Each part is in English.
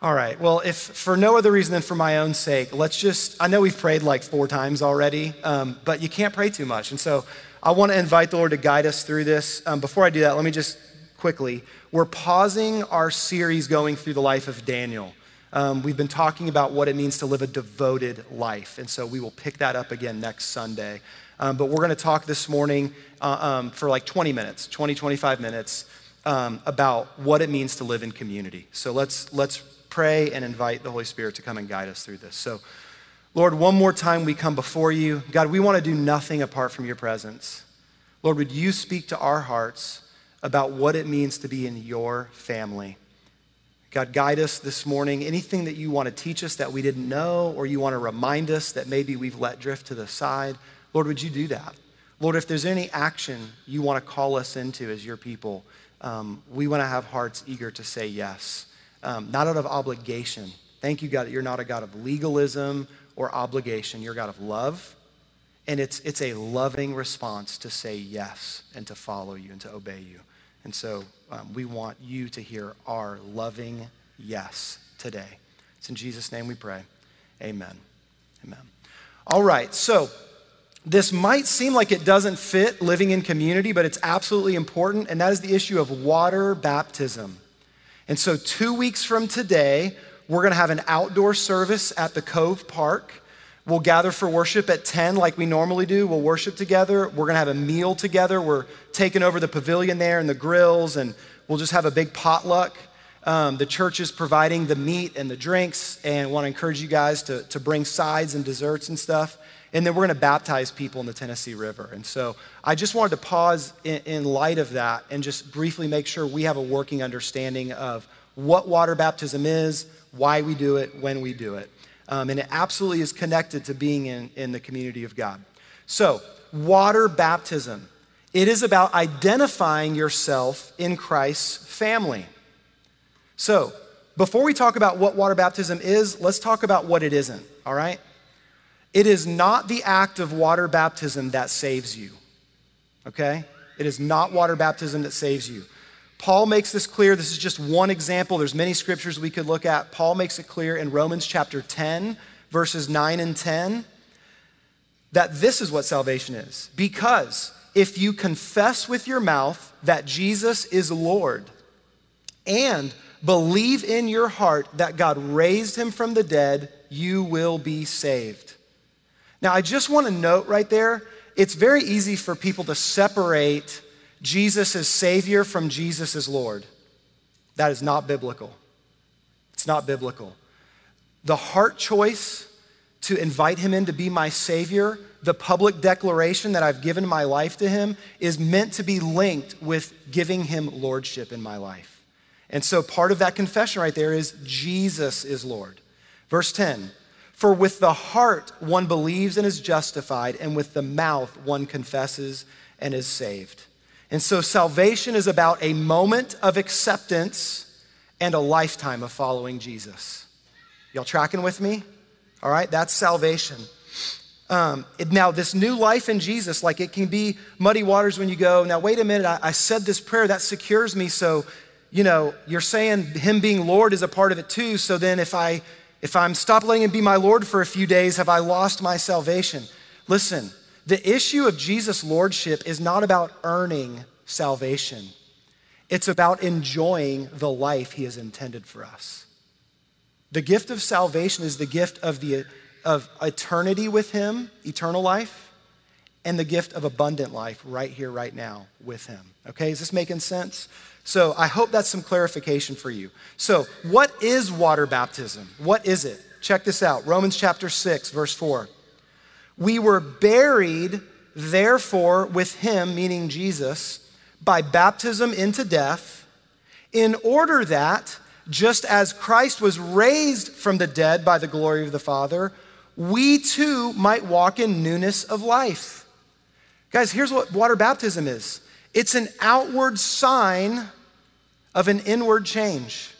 All right. Well, if for no other reason than for my own sake, let's just, I know we've prayed like four times already, um, but you can't pray too much. And so I want to invite the Lord to guide us through this. Um, before I do that, let me just quickly, we're pausing our series going through the life of Daniel. Um, we've been talking about what it means to live a devoted life. And so we will pick that up again next Sunday. Um, but we're going to talk this morning uh, um, for like 20 minutes, 20, 25 minutes um, about what it means to live in community. So let's, let's pray and invite the Holy Spirit to come and guide us through this. So, Lord, one more time we come before you. God, we want to do nothing apart from your presence. Lord, would you speak to our hearts about what it means to be in your family? God, guide us this morning. Anything that you want to teach us that we didn't know, or you want to remind us that maybe we've let drift to the side, Lord, would you do that? Lord, if there's any action you want to call us into as your people, um, we want to have hearts eager to say yes um, not out of obligation. Thank you, God, that you're not a God of legalism or obligation. You're a God of love. And it's, it's a loving response to say yes and to follow you and to obey you. And so um, we want you to hear our loving yes today. It's in Jesus' name we pray. Amen. Amen. All right, so this might seem like it doesn't fit living in community, but it's absolutely important, and that is the issue of water baptism. And so, two weeks from today, we're going to have an outdoor service at the Cove Park. We'll gather for worship at 10 like we normally do. We'll worship together. We're going to have a meal together. We're taking over the pavilion there and the grills, and we'll just have a big potluck. Um, the church is providing the meat and the drinks, and want to encourage you guys to, to bring sides and desserts and stuff. And then we're going to baptize people in the Tennessee River. And so I just wanted to pause in, in, light of that and just briefly make sure we have a working understanding of what water baptism is, why we do it, when we do it. Um, and it absolutely is connected to being in, in the community of God. So, water baptism. It is about identifying yourself in Christ's family. So, before we talk about what water baptism is, let's talk about what it isn't, all right? It is not the act of water baptism that saves you, okay? It is not water baptism that saves you. Paul makes this clear. This is just one example. There's many scriptures we could look at. Paul makes it clear in Romans chapter 10, verses 9 and 10, that this is what salvation is. Because if you confess with your mouth that Jesus is Lord and believe in your heart that God raised him from the dead, you will be saved. Now, I just want to note right there it's very easy for people to separate Jesus as Savior from Jesus as Lord. That is not biblical. It's not biblical. The heart choice to invite Him in to be my Savior, the public declaration that I've given my life to Him, is meant to be linked with giving Him Lordship in my life. And so part of that confession right there is Jesus is Lord. Verse 10 for with the heart one believes and is justified, and with the mouth one confesses and is saved. And so salvation is about a moment of acceptance and a lifetime of following Jesus. Y'all tracking with me? All right, that's salvation. Um, it, now, this new life in Jesus, like it can be muddy waters when you go, now, wait a minute, I, I said this prayer, that secures me. So, you know, you're saying Him being Lord is a part of it too. So then if I if I'm stopped letting him be my Lord for a few days, have I lost my salvation? Listen, the issue of Jesus' lordship is not about earning salvation. It's about enjoying the life he has intended for us. The gift of salvation is the gift of, the, of eternity with him, eternal life, and the gift of abundant life right here, right now with him. Okay, is this making sense? So I hope that's some clarification for you. So, what is water baptism? What is it? Check this out Romans chapter 6, verse 4. We were buried, therefore, with him, meaning Jesus, by baptism into death, in order that, just as Christ was raised from the dead by the glory of the Father, we too might walk in newness of life. Guys, here's what water baptism is it's an outward sign of an inward change.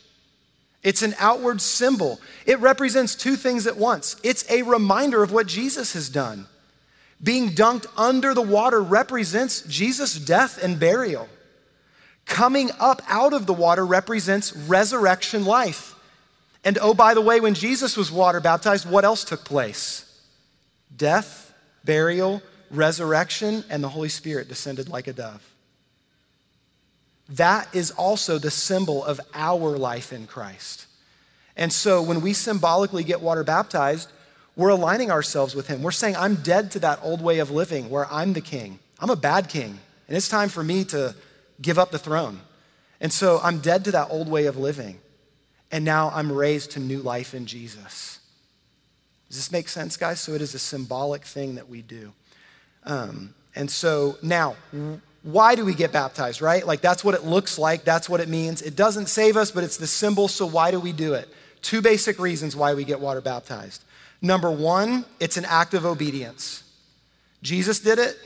It's an outward symbol. It represents two things at once. It's a reminder of what Jesus has done. Being dunked under the water represents Jesus' death and burial. Coming up out of the water represents resurrection life. And oh, by the way, when Jesus was water baptized, what else took place? Death, burial, resurrection, and the Holy Spirit descended like a dove. That is also the symbol of our life in Christ. And so when we symbolically get water baptized, we're aligning ourselves with Him. We're saying, I'm dead to that old way of living where I'm the king. I'm a bad king, and it's time for me to give up the throne. And so I'm dead to that old way of living. And now I'm raised to new life in Jesus. Does this make sense, guys? So it is a symbolic thing that we do. Um, and so now, why do we get baptized, right? Like that's what it looks like, that's what it means. It doesn't save us, but it's the symbol, so why do we do it? Two basic reasons why we get water baptized. Number one, it's an act of obedience. Jesus did it,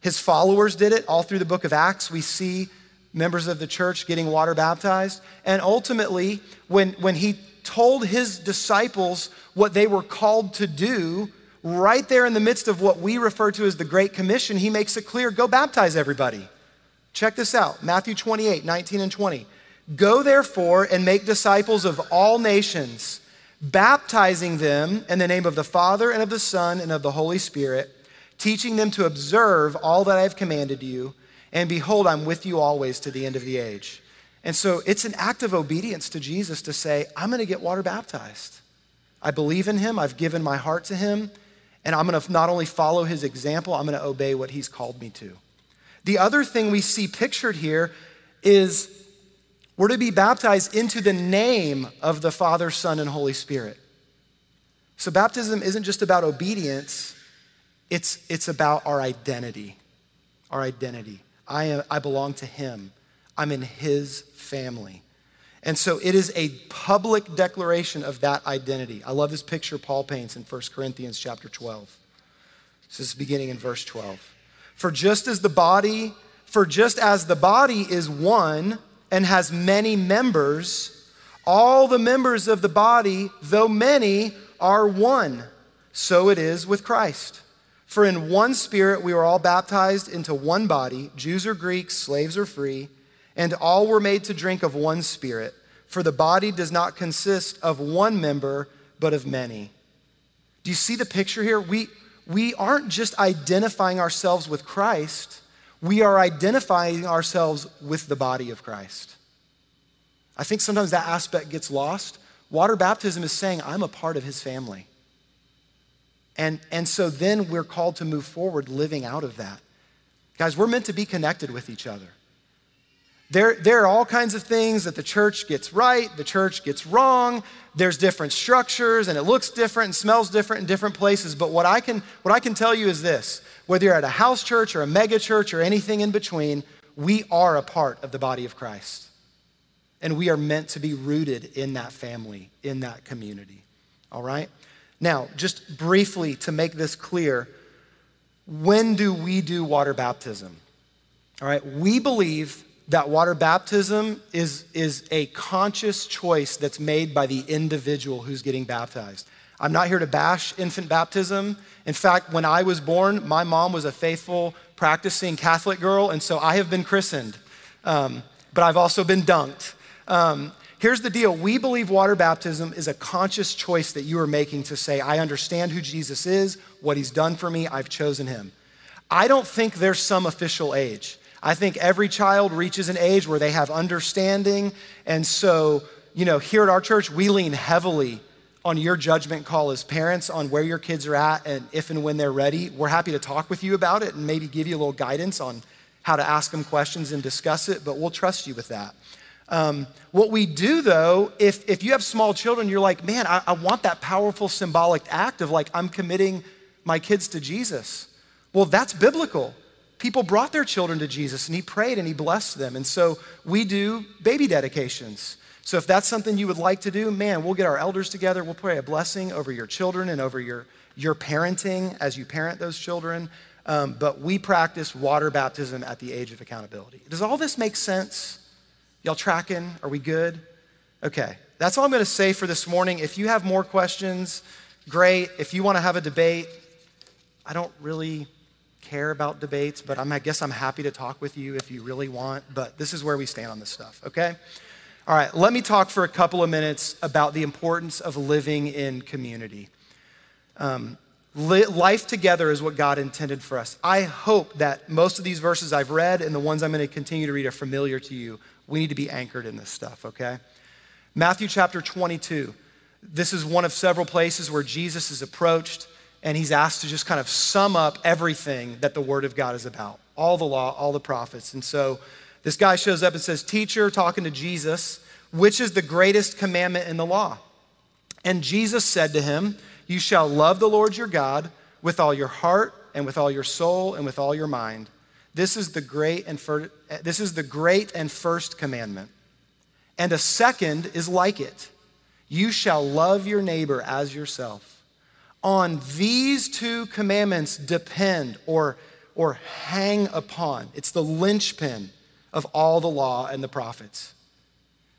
his followers did it. All through the book of Acts, we see members of the church getting water baptized. And ultimately, when, when he told his disciples what they were called to do, right there in the midst of what we refer to as the Great Commission, he makes it clear go baptize everybody. Check this out Matthew 28 19 and 20. Go therefore and make disciples of all nations, baptizing them in the name of the Father and of the Son and of the Holy Spirit, teaching them to observe all that I have commanded you. And behold, I'm with you always to the end of the age. And so it's an act of obedience to Jesus to say, I'm going to get water baptized. I believe in him, I've given my heart to him, and I'm going to not only follow his example, I'm going to obey what he's called me to. The other thing we see pictured here is we're to be baptized into the name of the Father, Son, and Holy Spirit. So baptism isn't just about obedience, it's, it's about our identity. Our identity. I, am, I belong to Him. I'm in His family. And so it is a public declaration of that identity. I love this picture Paul paints in 1 Corinthians chapter 12. This is beginning in verse 12. For just as the body, for just as the body is one and has many members, all the members of the body, though many, are one. So it is with Christ. For in one spirit we were all baptized into one body, Jews or Greeks, slaves or free, and all were made to drink of one spirit. For the body does not consist of one member, but of many. Do you see the picture here? We, we aren't just identifying ourselves with Christ, we are identifying ourselves with the body of Christ. I think sometimes that aspect gets lost. Water baptism is saying, I'm a part of his family. And, and so then we're called to move forward living out of that. Guys, we're meant to be connected with each other. There, there are all kinds of things that the church gets right, the church gets wrong. There's different structures, and it looks different and smells different in different places. But what I can, what I can tell you is this whether you're at a house church or a mega church or anything in between, we are a part of the body of Christ. And we are meant to be rooted in that family, in that community. All right? Now, just briefly to make this clear, when do we do water baptism? All right, we believe that water baptism is, is a conscious choice that's made by the individual who's getting baptized. I'm not here to bash infant baptism. In fact, when I was born, my mom was a faithful, practicing Catholic girl, and so I have been christened, um, but I've also been dunked. Um, Here's the deal we believe water baptism is a conscious choice that you are making to say, I understand who Jesus is, what he's done for me, I've chosen him. I don't think there's some official age. I think every child reaches an age where they have understanding. And so, you know, here at our church, we lean heavily on your judgment call as parents on where your kids are at and if and when they're ready. We're happy to talk with you about it and maybe give you a little guidance on how to ask them questions and discuss it, but we'll trust you with that. Um, what we do though, if, if you have small children, you're like, man, I, I want that powerful symbolic act of like, I'm committing my kids to Jesus. Well, that's biblical. People brought their children to Jesus and he prayed and he blessed them. And so we do baby dedications. So if that's something you would like to do, man, we'll get our elders together. We'll pray a blessing over your children and over your, your parenting as you parent those children. Um, but we practice water baptism at the age of accountability. Does all this make sense? Y'all tracking? Are we good? Okay. That's all I'm going to say for this morning. If you have more questions, great. If you want to have a debate, I don't really care about debates, but I'm, I guess I'm happy to talk with you if you really want. But this is where we stand on this stuff, okay? All right, let me talk for a couple of minutes about the importance of living in community. Um, li- life together is what God intended for us. I hope that most of these verses I've read and the ones I'm going to continue to read are familiar to you. We need to be anchored in this stuff, okay? Matthew chapter 22. This is one of several places where Jesus is approached and he's asked to just kind of sum up everything that the Word of God is about all the law, all the prophets. And so this guy shows up and says, Teacher, talking to Jesus, which is the greatest commandment in the law? And Jesus said to him, You shall love the Lord your God with all your heart and with all your soul and with all your mind. This is the great and fir- this is the great and first commandment. And a second is like it. You shall love your neighbor as yourself. On these two commandments depend or, or hang upon. It's the linchpin of all the law and the prophets.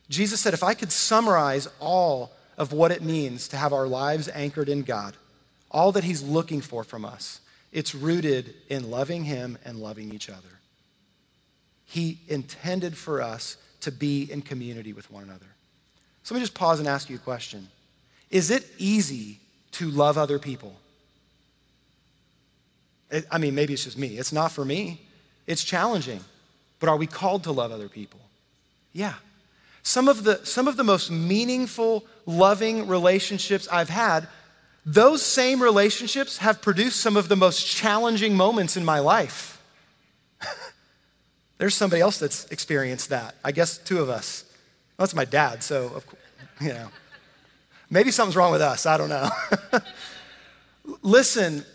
Jesus said, if I could summarize all of what it means to have our lives anchored in God, all that He's looking for from us, it's rooted in loving Him and loving each other. He intended for us to be in community with one another. So let me just pause and ask you a question Is it easy to love other people? I mean, maybe it's just me. It's not for me, it's challenging. But are we called to love other people? Yeah. Some of the, some of the most meaningful, loving relationships I've had, those same relationships have produced some of the most challenging moments in my life. There's somebody else that's experienced that. I guess two of us. Well, that's my dad, so, of course, you know. Maybe something's wrong with us. I don't know. Listen,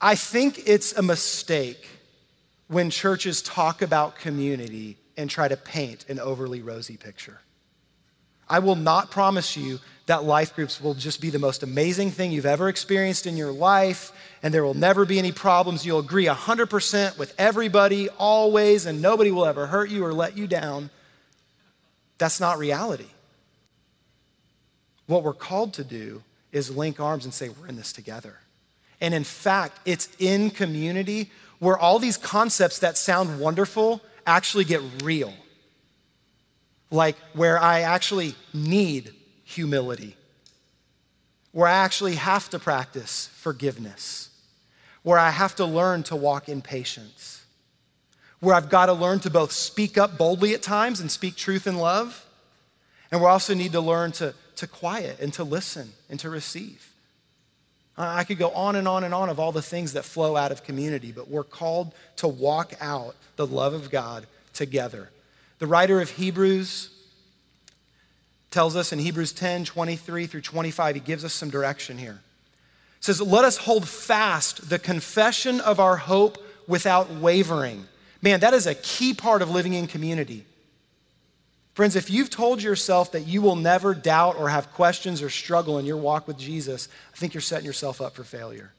I think it's a mistake when churches talk about community and try to paint an overly rosy picture. I will not promise you that life groups will just be the most amazing thing you've ever experienced in your life, and there will never be any problems. You'll agree 100% with everybody, always, and nobody will ever hurt you or let you down. That's not reality. What we're called to do is link arms and say, We're in this together. And in fact, it's in community where all these concepts that sound wonderful actually get real. Like where I actually need humility, where I actually have to practice forgiveness, where I have to learn to walk in patience, where I've got to learn to both speak up boldly at times and speak truth in love, and we also need to learn to, to quiet and to listen and to receive. I could go on and on and on of all the things that flow out of community, but we're called to walk out the love of God together. The writer of Hebrews tells us in Hebrews 10 23 through 25, he gives us some direction here. It says, Let us hold fast the confession of our hope without wavering. Man, that is a key part of living in community. Friends, if you've told yourself that you will never doubt or have questions or struggle in your walk with Jesus, I think you're setting yourself up for failure.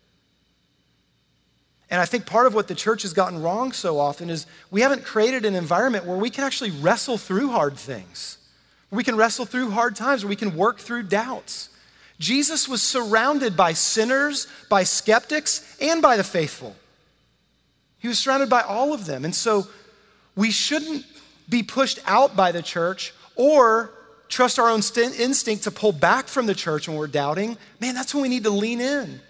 And I think part of what the church has gotten wrong so often is we haven't created an environment where we can actually wrestle through hard things, we can wrestle through hard times, where we can work through doubts. Jesus was surrounded by sinners, by skeptics, and by the faithful. He was surrounded by all of them. And so we shouldn't be pushed out by the church or trust our own st- instinct to pull back from the church when we're doubting, man, that's when we need to lean in.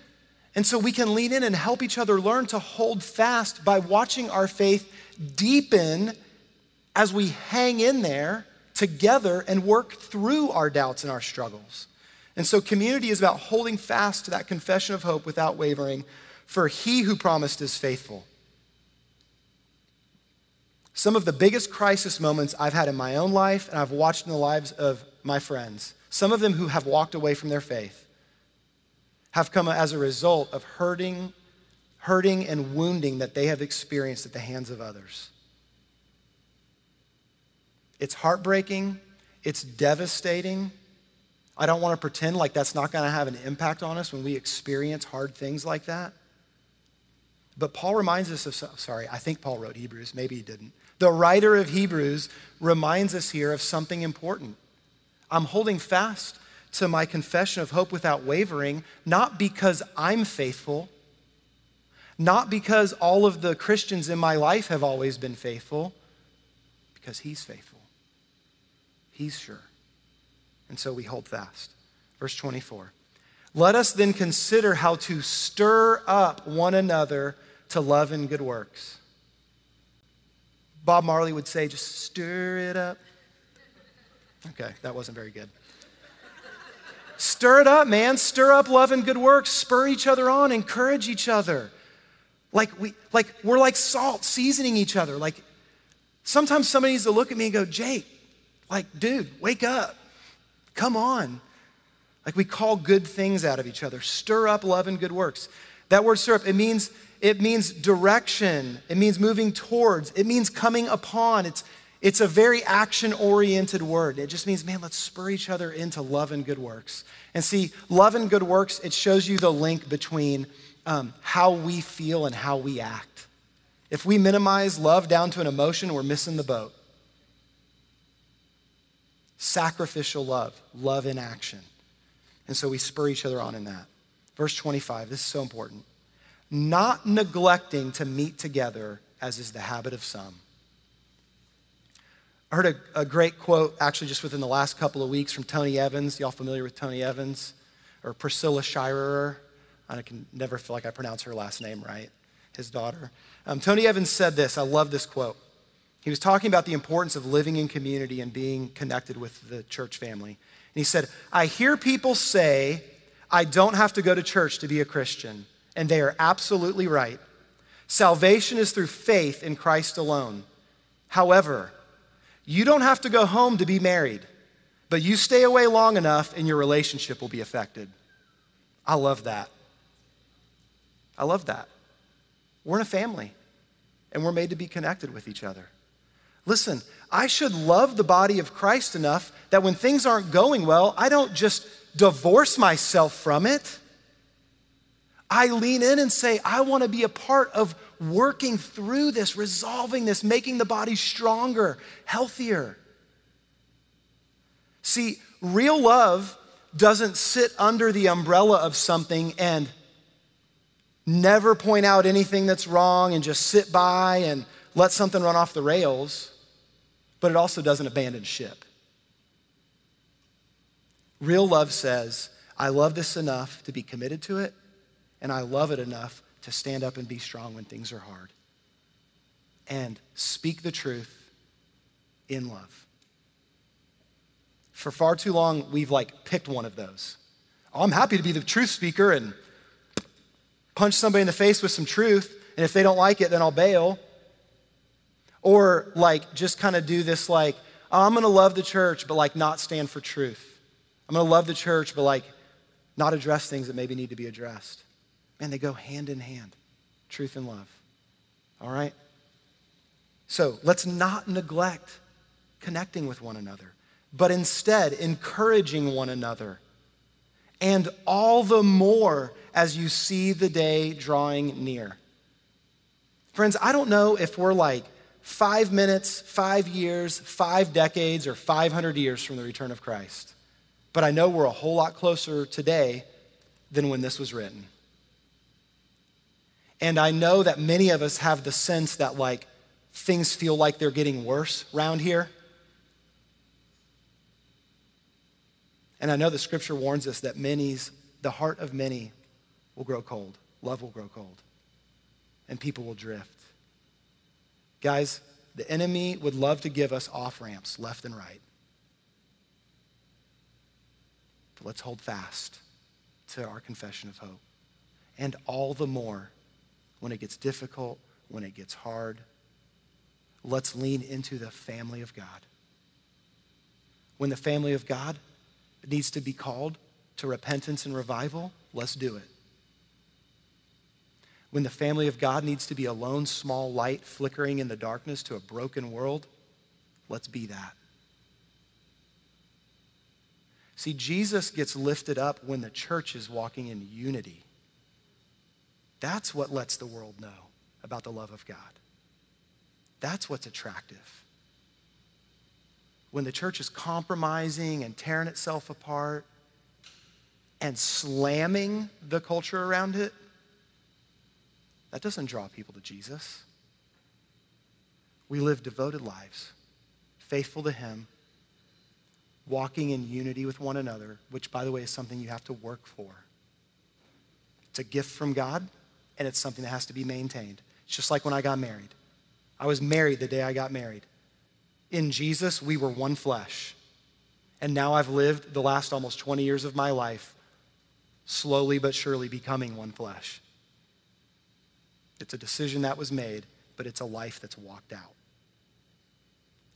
And so we can lean in and help each other learn to hold fast by watching our faith deepen as we hang in there together and work through our doubts and our struggles. And so community is about holding fast to that confession of hope without wavering, for he who promised is faithful. Some of the biggest crisis moments I've had in my own life and I've watched in the lives of my friends, some of them who have walked away from their faith, have come as a result of hurting, hurting and wounding that they have experienced at the hands of others. It's heartbreaking, it's devastating. I don't want to pretend like that's not going to have an impact on us when we experience hard things like that. But Paul reminds us of, sorry, I think Paul wrote Hebrews, maybe he didn't. The writer of Hebrews reminds us here of something important. I'm holding fast to my confession of hope without wavering, not because I'm faithful, not because all of the Christians in my life have always been faithful, because He's faithful. He's sure. And so we hold fast. Verse 24. Let us then consider how to stir up one another to love and good works. Bob Marley would say, just stir it up. Okay, that wasn't very good. Stir it up, man. Stir up love and good works. Spur each other on. Encourage each other. Like we, like we're like salt, seasoning each other. Like sometimes somebody needs to look at me and go, Jake, like, dude, wake up. Come on. Like we call good things out of each other. Stir up love and good works. That word stir up, it means it means direction. It means moving towards. It means coming upon. It's it's a very action oriented word. It just means, man, let's spur each other into love and good works. And see, love and good works, it shows you the link between um, how we feel and how we act. If we minimize love down to an emotion, we're missing the boat. Sacrificial love, love in action. And so we spur each other on in that. Verse 25, this is so important. Not neglecting to meet together, as is the habit of some. I heard a, a, great quote actually just within the last couple of weeks from Tony Evans. Y'all familiar with Tony Evans? Or Priscilla Shirer? I can never feel like I pronounce her last name right, his daughter. Um, Tony Evans said this. I love this quote. He was talking about the importance of living in community and being connected with the church family. And he said, I hear people say, I don't have to go to church to be a Christian. And they are absolutely right. Salvation is through faith in Christ alone. However, you don't have to go home to be married, but you stay away long enough and your relationship will be affected. I love that. I love that. We're in a family and we're made to be connected with each other. Listen, I should love the body of Christ enough that when things aren't going well, I don't just divorce myself from it. I lean in and say, I want to be a part of working through this, resolving this, making the body stronger, healthier. See, real love doesn't sit under the umbrella of something and never point out anything that's wrong and just sit by and let something run off the rails, but it also doesn't abandon ship. Real love says, I love this enough to be committed to it, and I love it enough to stand up and be strong when things are hard. And speak the truth in love. For far too long, we've like picked one of those. Oh, I'm happy to be the truth speaker and punch somebody in the face with some truth, and if they don't like it, then I'll bail. Or like just kind of do this like, oh, I'm gonna love the church, but like not stand for truth. I'm gonna love the church, but like not address things that maybe need to be addressed. Man, they go hand in hand truth and love. All right? So let's not neglect connecting with one another, but instead encouraging one another. And all the more as you see the day drawing near. Friends, I don't know if we're like five minutes, five years, five decades, or 500 years from the return of Christ, but I know we're a whole lot closer today than when this was written. And I know that many of us have the sense that, like, things feel like they're getting worse around here. And I know the scripture warns us that many's, the heart of many will grow cold, love will grow cold, and people will drift. Guys, the enemy would love to give us off ramps left and right. But let's hold fast to our confession of hope. And all the more when it gets difficult, when it gets hard. Let's lean into the family of God. When the family of God needs to be called to repentance and revival, let's do it. When the family of God needs to be a lone small light flickering in the darkness to a broken world, let's be that. See, Jesus gets lifted up when the church is walking in unity. That's what lets the world know about the love of God. That's what's attractive. When the church is compromising and tearing itself apart and slamming the culture around it, that doesn't draw people to Jesus. We live devoted lives faithful to Him, walking in unity with one another, which, by the way, is something you have to work for. It's a gift from God, and it's something that has to be maintained. It's just like when I got married. I was married the day I got married. In Jesus, we were one flesh. And now I've lived the last almost 20 years of my life slowly but surely becoming one flesh. It's a decision that was made, but it's a life that's walked out.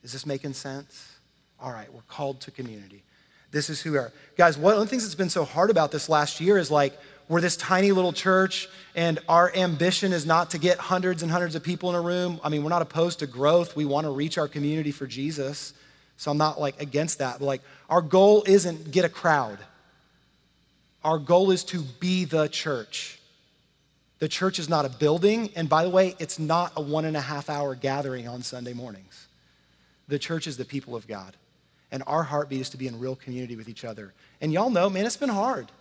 Is this making sense? All right, we're called to community. This is who we are. Guys, one of the things that's been so hard about this last year is like, we're this tiny little church, and our ambition is not to get hundreds and hundreds of people in a room. I mean, we're not opposed to growth. We want to reach our community for Jesus. So I'm not like against that. But like, our goal isn't get a crowd. Our goal is to be the church. The church is not a building. And by the way, it's not a one and a half hour gathering on Sunday mornings. The church is the people of God. And our heartbeat is to be in real community with each other. And y'all know, man, it's been hard.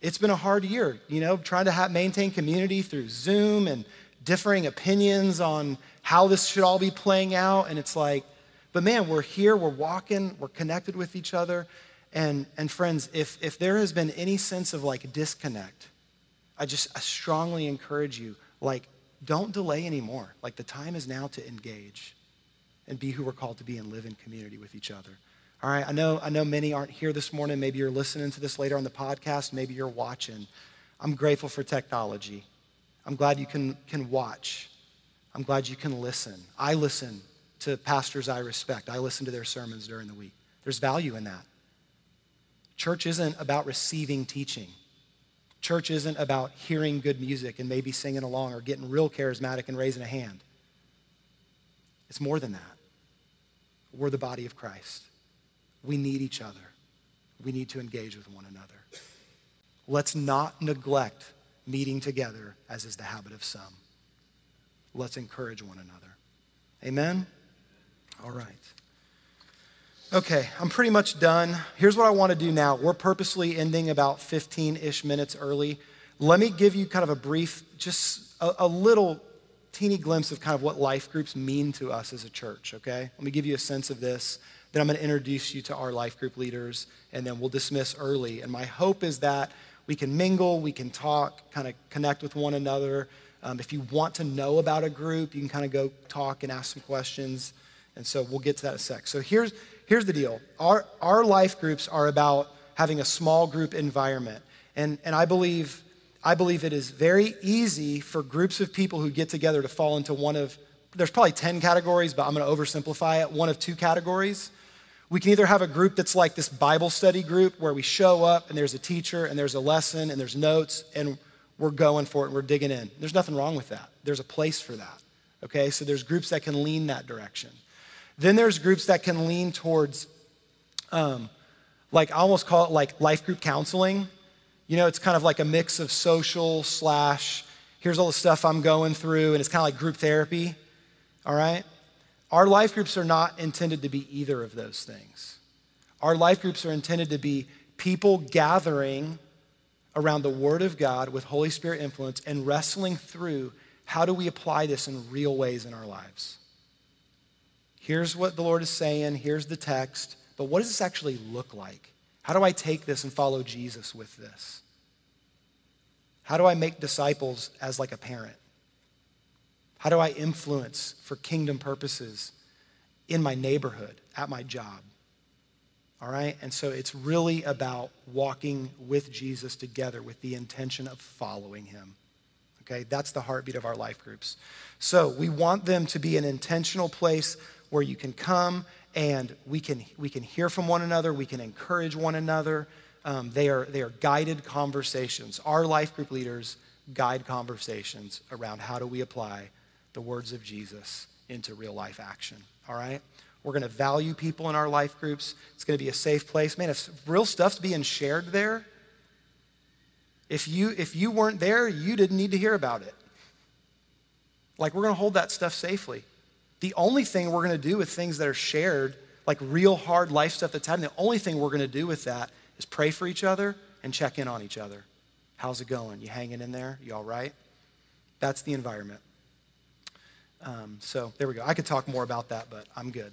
It's been a hard year, you know, trying to maintain community through Zoom and differing opinions on how this should all be playing out. And it's like, but man, we're here, we're walking, we're connected with each other. And, and friends, if, if there has been any sense of like disconnect, I just I strongly encourage you, like, don't delay anymore. Like, the time is now to engage and be who we're called to be and live in community with each other. All right, I know, I know many aren't here this morning. Maybe you're listening to this later on the podcast. Maybe you're watching. I'm grateful for technology. I'm glad you can, can watch. I'm glad you can listen. I listen to pastors I respect. I listen to their sermons during the week. There's value in that. Church isn't about receiving teaching. Church isn't about hearing good music and maybe singing along or getting real charismatic and raising a hand. It's more than that. We're the body of Christ. We need each other. We need to engage with one another. Let's not neglect meeting together, as is the habit of some. Let's encourage one another. Amen? All right. Okay, I'm pretty much done. Here's what I want to do now. We're purposely ending about 15 ish minutes early. Let me give you kind of a brief, just a, a, little teeny glimpse of kind of what life groups mean to us as a church, okay? Let me give you a sense of this. Then I'm going to introduce you to our life group leaders, and then we'll dismiss early. And my hope is that we can mingle, we can talk, kind of connect with one another. Um, if you want to know about a group, you can kind of go talk and ask some questions. And so we'll get to that in a sec. So here's, here's the deal our, our life groups are about having a small group environment. And, and I, believe, I believe it is very easy for groups of people who get together to fall into one of, there's probably 10 categories, but I'm going to oversimplify it, one of two categories. We can either have a group that's like this Bible study group where we show up and there's a teacher and there's a lesson and there's notes and we're going for it and we're digging in. There's nothing wrong with that. There's a place for that. Okay, so there's groups that can lean that direction. Then there's groups that can lean towards, um, like, I almost call it like life group counseling. You know, it's kind of like a mix of social slash, here's all the stuff I'm going through, and it's kind of like group therapy, all right? Our life groups are not intended to be either of those things. Our life groups are intended to be people gathering around the Word of God with Holy Spirit influence and wrestling through how do we apply this in real ways in our lives. Here's what the Lord is saying, here's the text, but what does this actually look like? How do I take this and follow Jesus with this? How do I make disciples as like a parent? How do I influence for kingdom purposes in my neighborhood, at my job? All right? And so it's really about walking with Jesus together with the intention of following him. Okay? That's the heartbeat of our life groups. So we want them to be an intentional place where you can come and we can, we can hear from one another, we can encourage one another. Um, they, are, they are guided conversations. Our life group leaders guide conversations around how do we apply the words of Jesus into real life action. All right? We're going to value people in our life groups. It's going to be a safe place. Man, if real stuff's being shared there, if you if you weren't there, you didn't need to hear about it. Like we're going to hold that stuff safely. The only thing we're going to do with things that are shared, like real hard life stuff that's happening, the only thing we're going to do with that is pray for each other and check in on each other. How's it going? You hanging in there? You all right? That's the environment. Um, so there we go. I could talk more about that, but I'm good.